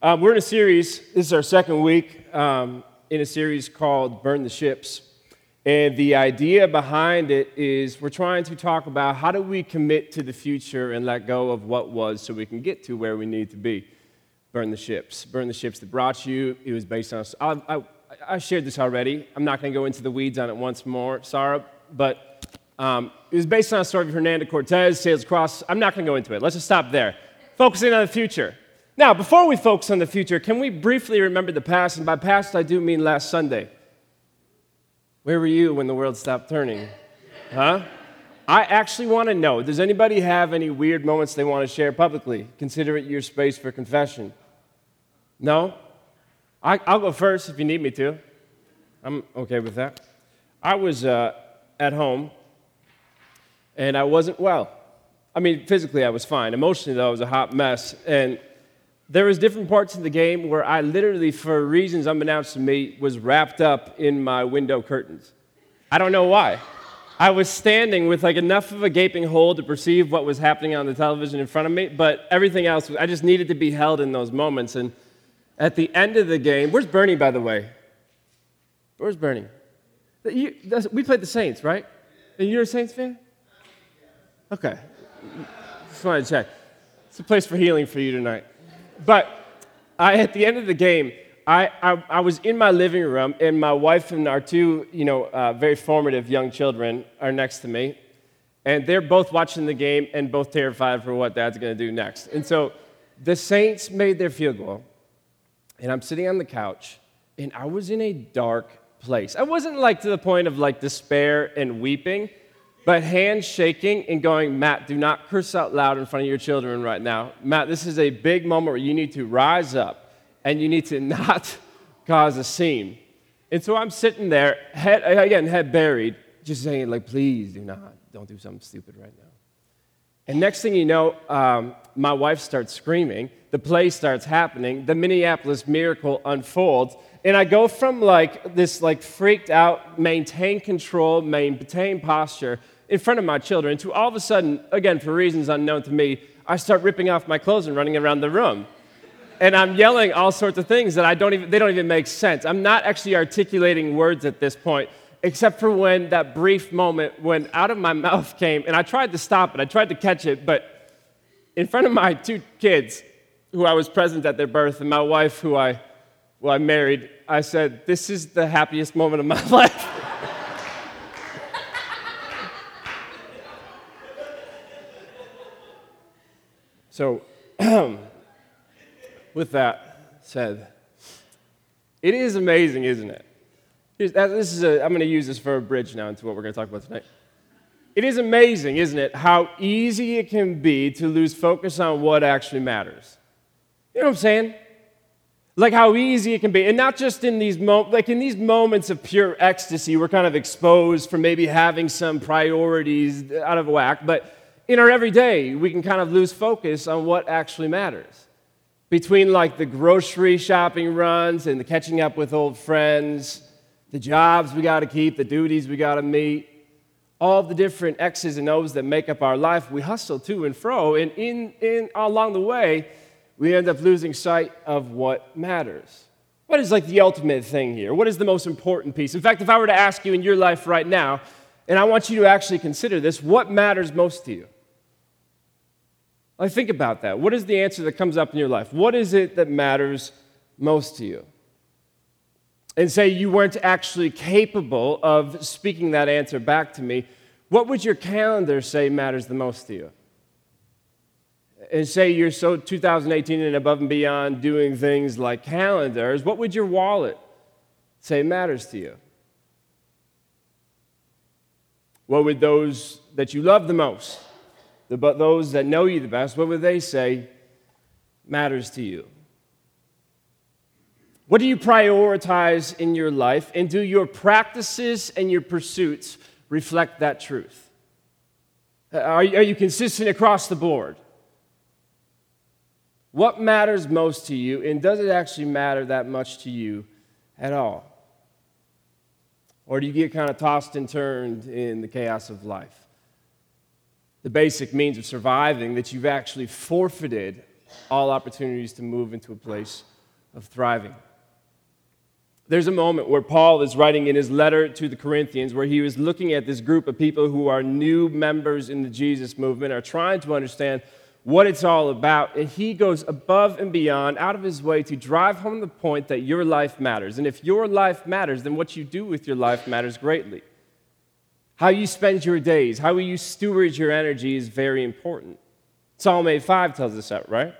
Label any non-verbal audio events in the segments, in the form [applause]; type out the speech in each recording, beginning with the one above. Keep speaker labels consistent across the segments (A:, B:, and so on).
A: Um, we're in a series, this is our second week um, in a series called Burn the Ships. And the idea behind it is we're trying to talk about how do we commit to the future and let go of what was so we can get to where we need to be. Burn the ships. Burn the ships that brought you. It was based on, I, I, I shared this already. I'm not going to go into the weeds on it once more, Sarah, but um, it was based on a story of Hernando Cortez, sails across. I'm not going to go into it. Let's just stop there. Focusing on the future. Now, before we focus on the future, can we briefly remember the past? And by past, I do mean last Sunday. Where were you when the world stopped turning? Huh? I actually want to know does anybody have any weird moments they want to share publicly? Consider it your space for confession. No? I, will go first if you need me to. I'm okay with that. I was uh, at home and I wasn't well. I mean, physically, I was fine. Emotionally, though, I was a hot mess. And there was different parts of the game where I literally, for reasons unbeknownst to me, was wrapped up in my window curtains. I don't know why. I was standing with like enough of a gaping hole to perceive what was happening on the television in front of me, but everything else, I just needed to be held in those moments. And at the end of the game, where's Bernie, by the way? Where's Bernie? You, we played the Saints, right? And you're a Saints fan? Okay. Just wanted to check. It's a place for healing for you tonight. But I, at the end of the game, I, I, I, was in my living room, and my wife and our two, you know, uh, very formative young children are next to me, and they're both watching the game and both terrified for what Dad's going to do next. And so, the Saints made their field goal, and I'm sitting on the couch, and I was in a dark place. I wasn't like to the point of like despair and weeping, but hands shaking and going, Matt, do not curse out loud in front of your children right now. Matt, this is a big moment where you need to rise up and you need to [laughs] not cause a scene. And so I'm sitting there, head, again, head buried, just saying, like, please do not, don't do something stupid right now. And next thing you know, um, my wife starts screaming. The play starts happening. The Minneapolis miracle unfolds. And I go from like this like freaked out, maintain control, maintain posture in front of my children to all of a sudden, again, for reasons unknown to me, I start ripping off my clothes and running around the room. And I'm yelling all sorts of things that I don't even, they don't even make sense. I'm not actually articulating words at this point, except for when that brief moment when out of my [laughs] mouth came, and I tried to stop it, I tried to catch it, but in front of my two kids, who I was present at their birth, and my wife, who I, who I married, I said, This is the happiest moment of my [laughs] life. So, [clears throat] with that said, it is amazing, isn't it? This is a, I'm going to use this for a bridge now into what we're going to talk about tonight. It is amazing, isn't it, how easy it can be to lose focus on what actually matters. You know what I'm saying? Like how easy it can be. And not just in these moments, like in these moments of pure ecstasy, we're kind of exposed for maybe having some priorities out of whack, but in our everyday, we can kind of lose focus on what actually matters. Between like the grocery shopping runs and the catching up with old friends, the jobs we got to keep, the duties we got to meet, all the different X's and O's that make up our life, we hustle to and fro. And in, in, along the way, we end up losing sight of what matters. What is like the ultimate thing here? What is the most important piece? In fact, if I were to ask you in your life right now, and I want you to actually consider this, what matters most to you? Like, think about that. What is the answer that comes up in your life? What is it that matters most to you? And say you weren't actually capable of speaking that answer back to me. What would your calendar say matters the most to you? And say you're so 2018 and above and beyond doing things like calendars, what would your wallet say matters to you? What would those that you love the most but those that know you the best, what would they say matters to you? What do you prioritize in your life? And do your practices and your pursuits reflect that truth? Uh, are you, are you consistent across the board? What matters most to you, and does it actually matter that much to you at all? Or do you get kind of tossed and turned in the chaos of life? The basic means of surviving that you've actually forfeited all opportunities to move into a place of thriving. There's a moment where Paul is writing in his letter to the Corinthians where he was looking at this group of people who are new members in the Jesus movement, are trying to understand what it's all about. And he goes above and beyond, out of his way to drive home the point that your life matters. And if your life matters, then what you do with your life matters greatly. How you spend your days, how you steward your energy is very important. Psalm 85 tells us that, right?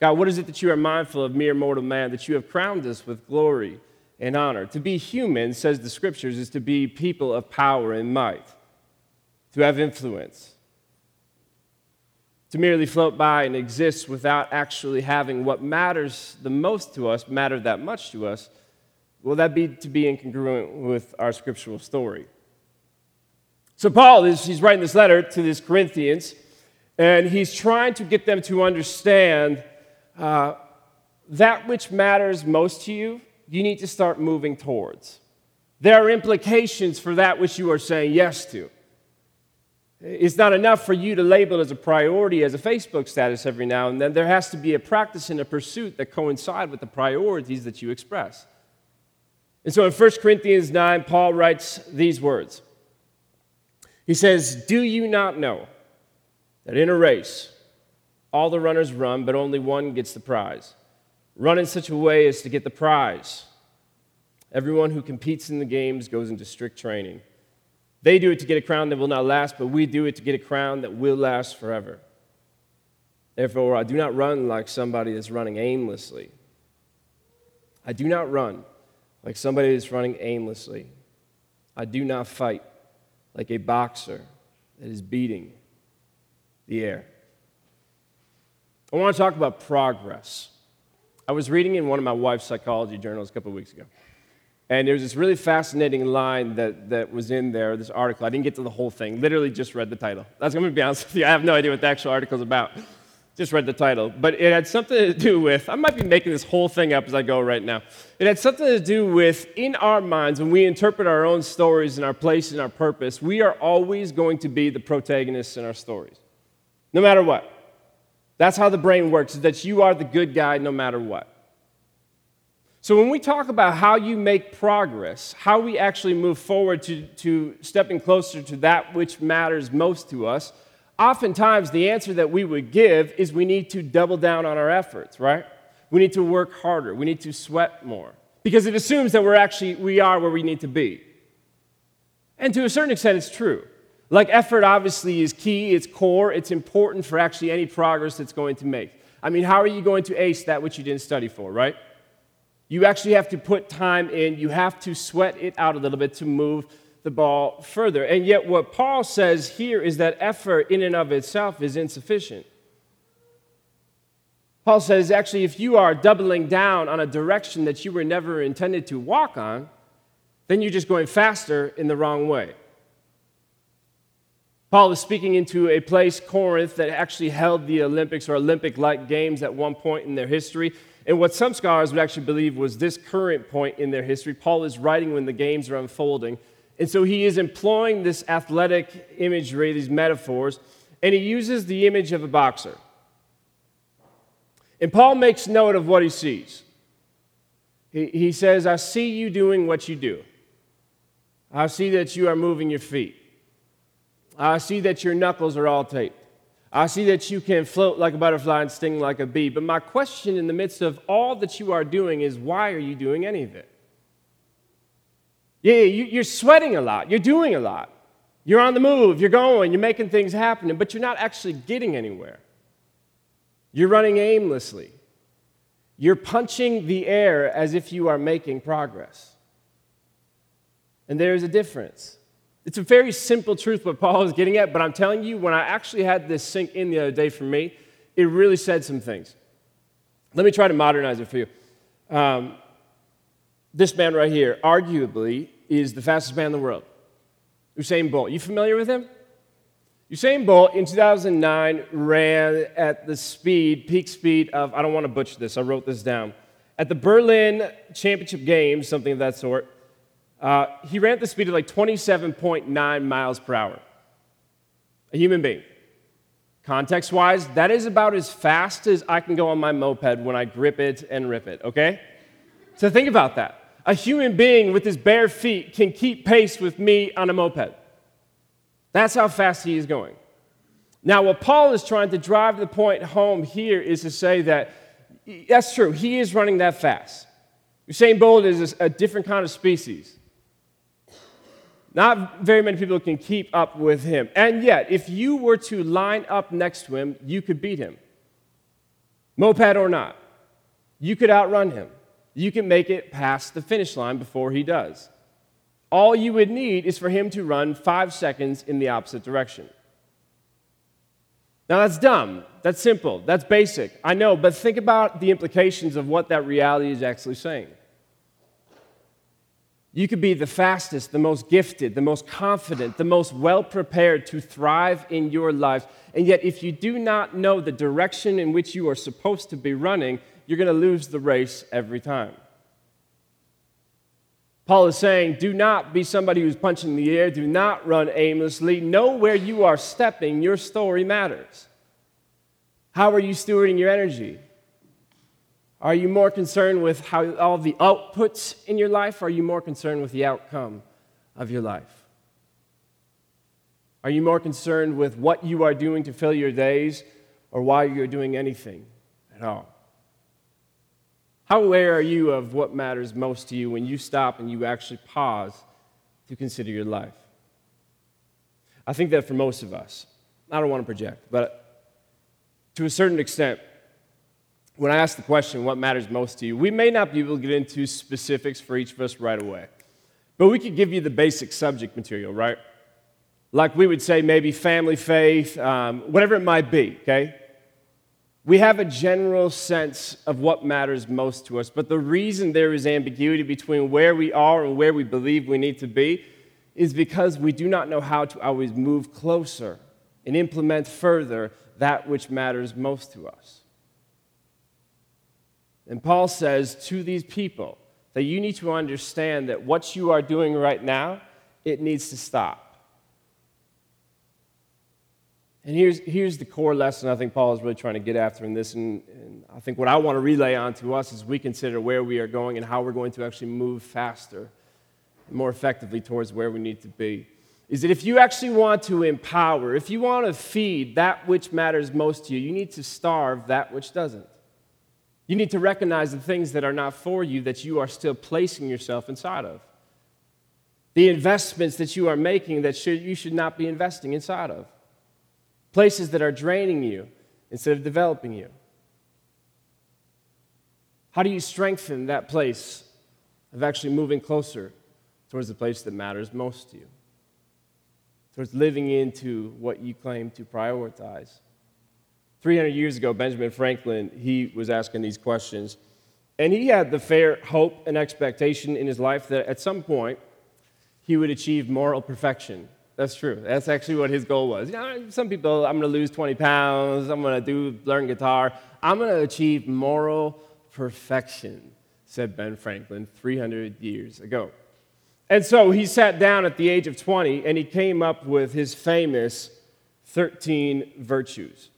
A: God, what is it that you are mindful of, mere mortal man, that you have crowned us with glory and honor? To be human, says the scriptures, is to be people of power and might, to have influence to merely float by and exist without actually having what matters the most to us matter that much to us, will that be to be incongruent with our scriptural story? So, Paul is he's writing this letter to these Corinthians, and he's trying to get them to understand uh, that which matters most to you, you need to start moving towards. There are implications for that which you are saying yes to. It's not enough for you to label as a priority as a Facebook status every now and then. There has to be a practice and a pursuit that coincide with the priorities that you express. And so in 1 Corinthians 9, Paul writes these words He says, Do you not know that in a race, all the runners run, but only one gets the prize? Run in such a way as to get the prize. Everyone who competes in the games goes into strict training. They do it to get a crown that will not last, but we do it to get a crown that will last forever. Therefore, I do not run like somebody that's running aimlessly. I do not run like somebody that's running aimlessly. I do not fight like a boxer that is beating the air. I want to talk about progress. I was reading in one of my wife's psychology journals a couple of weeks ago. And there was this really fascinating line that, that was in there, this article. I didn't get to the whole thing, literally just read the title. That's going to be honest with you. I have no idea what the actual article is about. Just read the title. But it had something to do with, I might be making this whole thing up as I go right now. It had something to do with, in our minds, when we interpret our own stories and our place and our purpose, we are always going to be the protagonists in our stories, no matter what. That's how the brain works, is that you are the good guy no matter what. So, when we talk about how you make progress, how we actually move forward to, to stepping closer to that which matters most to us, oftentimes the answer that we would give is we need to double down on our efforts, right? We need to work harder. We need to sweat more. Because it assumes that we're actually, we are where we need to be. And to a certain extent, it's true. Like, effort obviously is key, it's core, it's important for actually any progress that's going to make. I mean, how are you going to ace that which you didn't study for, right? You actually have to put time in, you have to sweat it out a little bit to move the ball further. And yet, what Paul says here is that effort in and of itself is insufficient. Paul says, actually, if you are doubling down on a direction that you were never intended to walk on, then you're just going faster in the wrong way. Paul is speaking into a place, Corinth, that actually held the Olympics or Olympic like games at one point in their history. And what some scholars would actually believe was this current point in their history. Paul is writing when the games are unfolding. And so he is employing this athletic imagery, these metaphors, and he uses the image of a boxer. And Paul makes note of what he sees. He, he says, I see you doing what you do. I see that you are moving your feet. I see that your knuckles are all taped. I see that you can float like a butterfly and sting like a bee. But my question in the midst of all that you are doing is why are you doing any of it? Yeah, you're sweating a lot. You're doing a lot. You're on the move. You're going. You're making things happen, but you're not actually getting anywhere. You're running aimlessly. You're punching the air as if you are making progress. And there's a difference. It's a very simple truth what Paul is getting at, but I'm telling you, when I actually had this sink in the other day for me, it really said some things. Let me try to modernize it for you. Um, this man right here, arguably, is the fastest man in the world. Usain Bolt. You familiar with him? Usain Bolt in 2009 ran at the speed, peak speed of, I don't want to butcher this, I wrote this down. At the Berlin Championship Games, something of that sort, uh, he ran at the speed of like 27.9 miles per hour. A human being. Context wise, that is about as fast as I can go on my moped when I grip it and rip it, okay? So think about that. A human being with his bare feet can keep pace with me on a moped. That's how fast he is going. Now, what Paul is trying to drive the point home here is to say that that's true, he is running that fast. Usain Bolt is a different kind of species. Not very many people can keep up with him. And yet, if you were to line up next to him, you could beat him. Moped or not, you could outrun him. You can make it past the finish line before he does. All you would need is for him to run five seconds in the opposite direction. Now, that's dumb. That's simple. That's basic. I know, but think about the implications of what that reality is actually saying. You could be the fastest, the most gifted, the most confident, the most well prepared to thrive in your life. And yet, if you do not know the direction in which you are supposed to be running, you're going to lose the race every time. Paul is saying, do not be somebody who's punching the air. Do not run aimlessly. Know where you are stepping. Your story matters. How are you stewarding your energy? Are you more concerned with how all the outputs in your life? Or are you more concerned with the outcome of your life? Are you more concerned with what you are doing to fill your days or why you're doing anything at all? How aware are you of what matters most to you when you stop and you actually pause to consider your life? I think that for most of us, I don't want to project, but to a certain extent, when I ask the question, what matters most to you, we may not be able to get into specifics for each of us right away. But we could give you the basic subject material, right? Like we would say, maybe family, faith, um, whatever it might be, okay? We have a general sense of what matters most to us, but the reason there is ambiguity between where we are and where we believe we need to be is because we do not know how to always move closer and implement further that which matters most to us. And Paul says to these people that you need to understand that what you are doing right now, it needs to stop. And here's, here's the core lesson I think Paul is really trying to get after in this. And, and I think what I want to relay on to us as we consider where we are going and how we're going to actually move faster and more effectively towards where we need to be is that if you actually want to empower, if you want to feed that which matters most to you, you need to starve that which doesn't. You need to recognize the things that are not for you that you are still placing yourself inside of. The investments that you are making that should, you should not be investing inside of. Places that are draining you instead of developing you. How do you strengthen that place of actually moving closer towards the place that matters most to you? Towards living into what you claim to prioritize. 300 years ago, Benjamin Franklin, he was asking these questions. And he had the fair hope and expectation in his life that at some point he would achieve moral perfection. That's true. That's actually what his goal was. You know, some people, I'm going to lose 20 pounds, I'm going to do learn guitar. I'm going to achieve moral perfection, said Ben Franklin 300 years ago. And so he sat down at the age of 20 and he came up with his famous 13 virtues.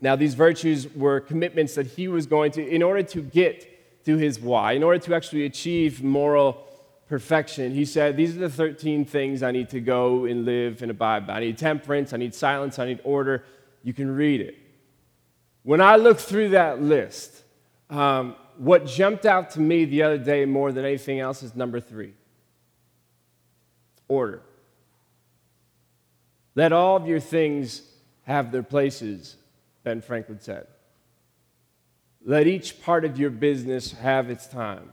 A: Now, these virtues were commitments that he was going to, in order to get to his why, in order to actually achieve moral perfection, he said, These are the 13 things I need to go and live and abide by. I need temperance, I need silence, I need order. You can read it. When I look through that list, um, what jumped out to me the other day more than anything else is number three order. Let all of your things have their places Ben Franklin said. Let each part of your business have its time.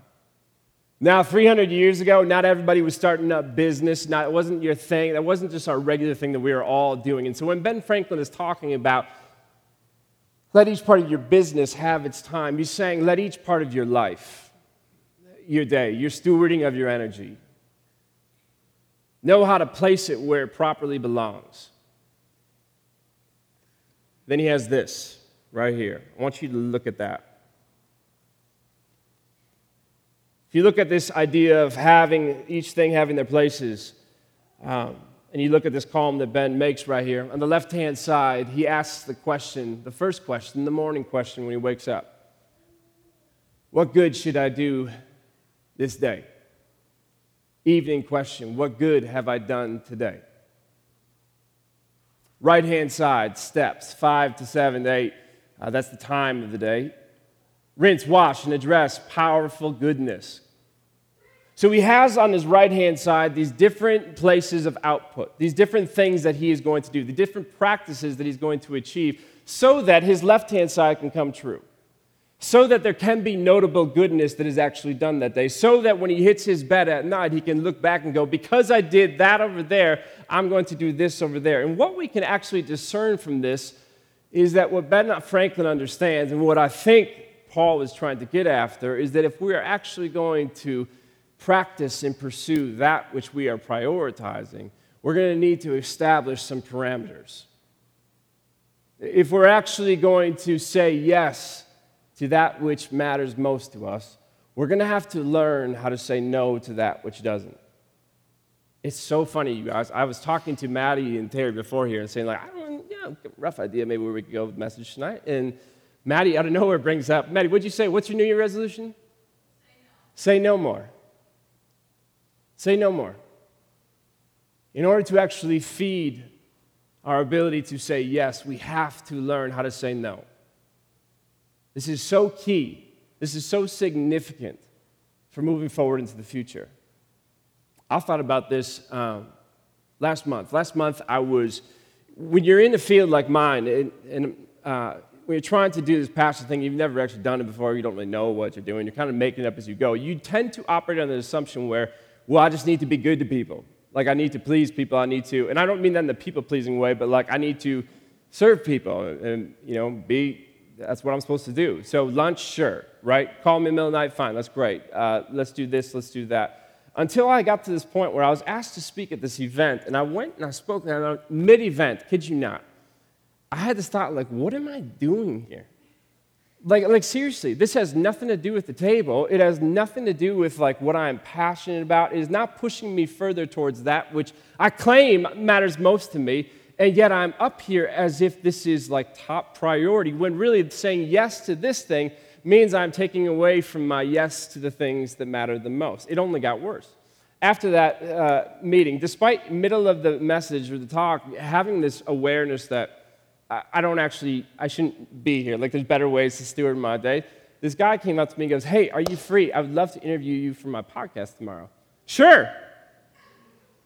A: Now, 300 years ago, not everybody was starting up business. Not, it wasn't your thing. That wasn't just our regular thing that we were all doing. And so when Ben Franklin is talking about let each part of your business have its time, he's saying let each part of your life, your day, your stewarding of your energy, know how to place it where it properly belongs. Then he has this right here. I want you to look at that. If you look at this idea of having each thing having their places, um, and you look at this column that Ben makes right here, on the left hand side, he asks the question, the first question, the morning question when he wakes up What good should I do this day? Evening question, What good have I done today? Right hand side, steps, five to seven to eight. Uh, that's the time of the day. Rinse, wash, and address powerful goodness. So he has on his right hand side these different places of output, these different things that he is going to do, the different practices that he's going to achieve, so that his left hand side can come true. So that there can be notable goodness that is actually done that day. So that when he hits his bed at night, he can look back and go, Because I did that over there, I'm going to do this over there. And what we can actually discern from this is that what Ben Franklin understands, and what I think Paul is trying to get after, is that if we are actually going to practice and pursue that which we are prioritizing, we're going to need to establish some parameters. If we're actually going to say yes to that which matters most to us, we're going to have to learn how to say no to that which doesn't. It's so funny, you guys. I was talking to Maddie and Terry before here and saying, like, I don't, yeah, rough idea maybe where we could go with the message tonight. And Maddie, out of nowhere, brings up, Maddie, what'd you say? What's your New Year resolution? Say no, say no more. Say no more. In order to actually feed our ability to say yes, we have to learn how to say no. This is so key. This is so significant for moving forward into the future. I thought about this um, last month. Last month, I was, when you're in a field like mine, and, and uh, when you're trying to do this passion thing, you've never actually done it before, you don't really know what you're doing, you're kind of making it up as you go. You tend to operate on the assumption where, well, I just need to be good to people. Like, I need to please people, I need to, and I don't mean that in the people pleasing way, but like, I need to serve people and, you know, be, that's what I'm supposed to do. So, lunch, sure, right? Call me in the middle of the night, fine, that's great. Uh, let's do this, let's do that until I got to this point where I was asked to speak at this event, and I went and I spoke, and mid event, kid you not, I had to stop, like, what am I doing here? Like, like seriously, this has nothing to do with the table. It has nothing to do with like what I'm passionate about. It is not pushing me further towards that which I claim matters most to me. And yet I'm up here as if this is like top priority, when really saying yes to this thing means I'm taking away from my yes to the things that matter the most. It only got worse. After that uh, meeting, despite middle of the message or the talk, having this awareness that I, I don't actually, I shouldn't be here. Like there's better ways to steward my day. This guy came up to me and goes, "Hey, are you free? I would love to interview you for my podcast tomorrow." Sure.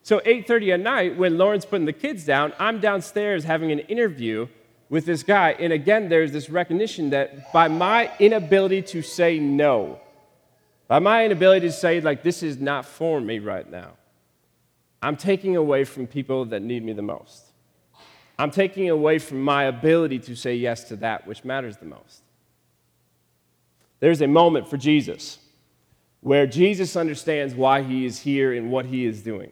A: So 8:30 at night, when Lauren's putting the kids down, I'm downstairs having an interview with this guy. And again, there's this recognition that by my inability to say no, by my inability to say, like, this is not for me right now, I'm taking away from people that need me the most. I'm taking away from my ability to say yes to that which matters the most. There's a moment for Jesus where Jesus understands why he is here and what he is doing.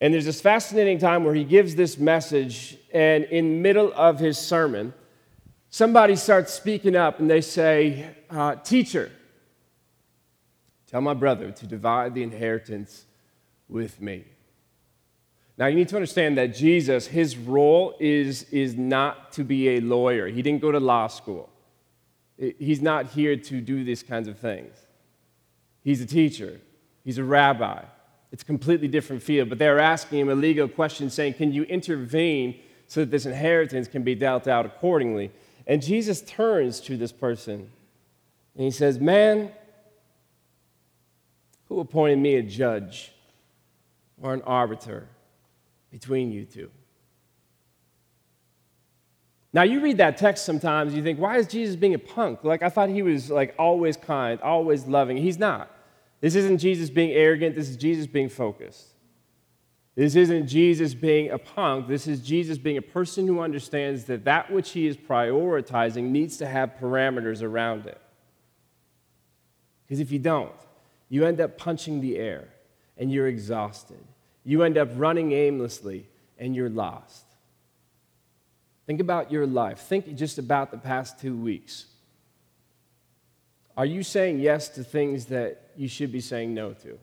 A: And there's this fascinating time where he gives this message, and in middle of his sermon, somebody starts speaking up and they say, uh, Teacher, tell my brother to divide the inheritance with me. Now, you need to understand that Jesus, his role is, is not to be a lawyer. He didn't go to law school. He's not here to do these kinds of things. He's a teacher, he's a rabbi. It's a completely different field, but they're asking him a legal question saying, Can you intervene so that this inheritance can be dealt out accordingly? And Jesus turns to this person and he says, Man, who appointed me a judge or an arbiter between you two? Now you read that text sometimes, you think, why is Jesus being a punk? Like I thought he was like always kind, always loving. He's not. This isn't Jesus being arrogant, this is Jesus being focused. This isn't Jesus being a punk. This is Jesus being a person who understands that that which he is prioritizing needs to have parameters around it. Because if you don't, you end up punching the air and you're exhausted. You end up running aimlessly and you're lost. Think about your life. Think just about the past two weeks. Are you saying yes to things that you should be saying no to?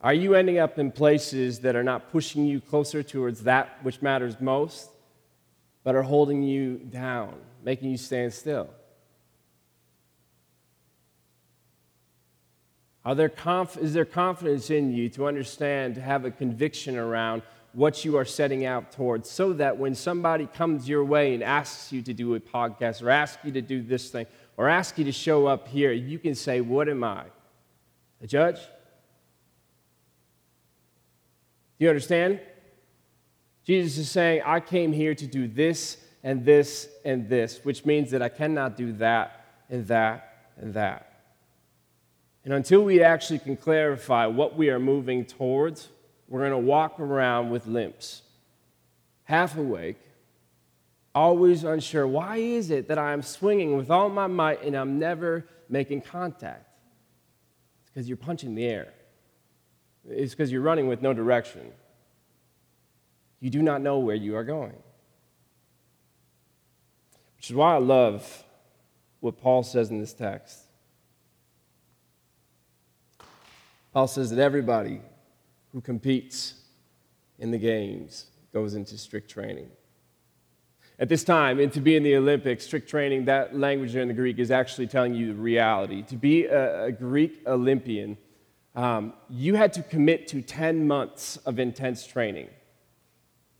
A: Are you ending up in places that are not pushing you closer towards that which matters most, but are holding you down, making you stand still? Are there conf- is there confidence in you to understand, to have a conviction around what you are setting out towards so that when somebody comes your way and asks you to do a podcast or asks you to do this thing or asks you to show up here, you can say, What am I? A judge? Do you understand? Jesus is saying, I came here to do this and this and this, which means that I cannot do that and that and that. And until we actually can clarify what we are moving towards, we're going to walk around with limps, half awake, always unsure why is it that I'm swinging with all my might and I'm never making contact? It's because you're punching the air, it's because you're running with no direction. You do not know where you are going. Which is why I love what Paul says in this text. Paul says that everybody who competes in the games goes into strict training. At this time, and to be in the Olympics, strict training, that language in the Greek is actually telling you the reality. To be a, a Greek Olympian, um, you had to commit to 10 months of intense training.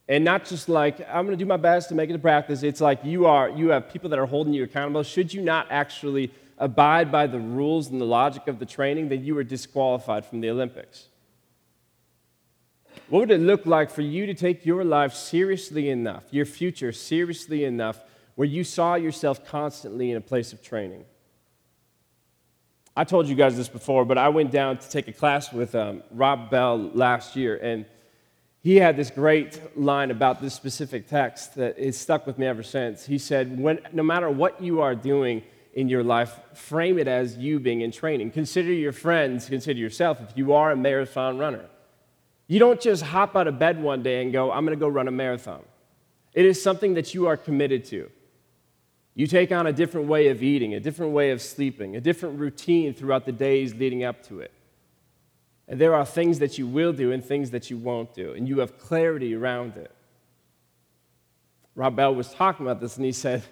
A: And not just like, I'm going to do my best to make it a practice. It's like you, are, you have people that are holding you accountable. Should you not actually abide by the rules and the logic of the training, then you are disqualified from the Olympics. What would it look like for you to take your life seriously enough, your future seriously enough, where you saw yourself constantly in a place of training? I told you guys this before, but I went down to take a class with um, Rob Bell last year, and he had this great line about this specific text that has stuck with me ever since. He said, No matter what you are doing, in your life, frame it as you being in training. Consider your friends, consider yourself if you are a marathon runner. You don't just hop out of bed one day and go, I'm going to go run a marathon. It is something that you are committed to. You take on a different way of eating, a different way of sleeping, a different routine throughout the days leading up to it. And there are things that you will do and things that you won't do, and you have clarity around it. Rob Bell was talking about this, and he said,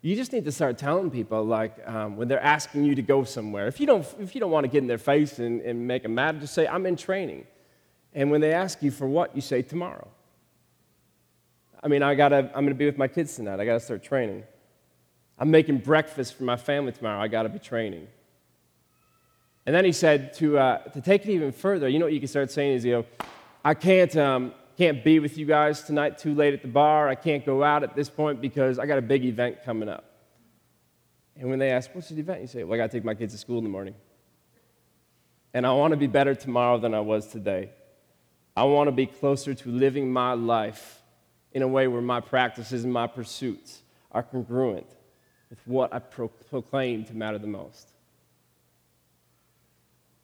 A: you just need to start telling people, like, um, when they're asking you to go somewhere, if you don't, if you don't want to get in their face and, and make them mad, just say, I'm in training. And when they ask you for what, you say, tomorrow. I mean, I gotta, I'm going to be with my kids tonight. I got to start training. I'm making breakfast for my family tomorrow. I got to be training. And then he said to, uh, to take it even further, you know what you can start saying is, you know, I can't, um, can't be with you guys tonight too late at the bar. I can't go out at this point because I got a big event coming up. And when they ask, What's the event? You say, Well, I got to take my kids to school in the morning. And I want to be better tomorrow than I was today. I want to be closer to living my life in a way where my practices and my pursuits are congruent with what I pro- proclaim to matter the most.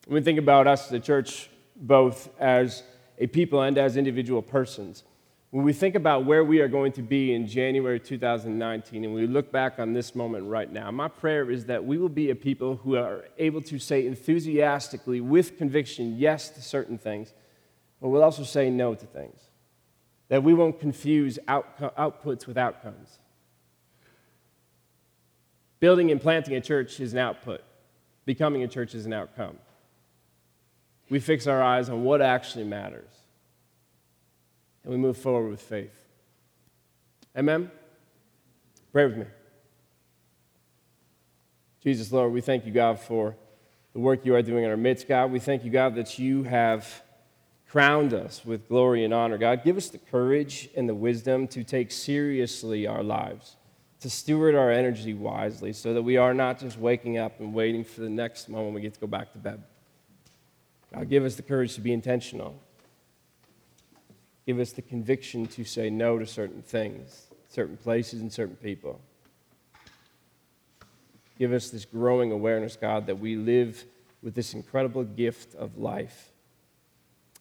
A: When we think about us, the church, both as a people and as individual persons. When we think about where we are going to be in January 2019 and we look back on this moment right now, my prayer is that we will be a people who are able to say enthusiastically, with conviction, yes to certain things, but we'll also say no to things. That we won't confuse outputs with outcomes. Building and planting a church is an output, becoming a church is an outcome we fix our eyes on what actually matters. And we move forward with faith. Amen? Pray with me. Jesus, Lord, we thank you, God, for the work you are doing in our midst, God. We thank you, God, that you have crowned us with glory and honor. God, give us the courage and the wisdom to take seriously our lives, to steward our energy wisely, so that we are not just waking up and waiting for the next moment we get to go back to bed. God, give us the courage to be intentional. Give us the conviction to say no to certain things, certain places, and certain people. Give us this growing awareness, God, that we live with this incredible gift of life.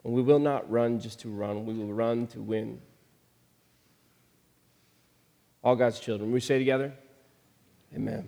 A: And we will not run just to run, we will run to win. All God's children. We say together, Amen.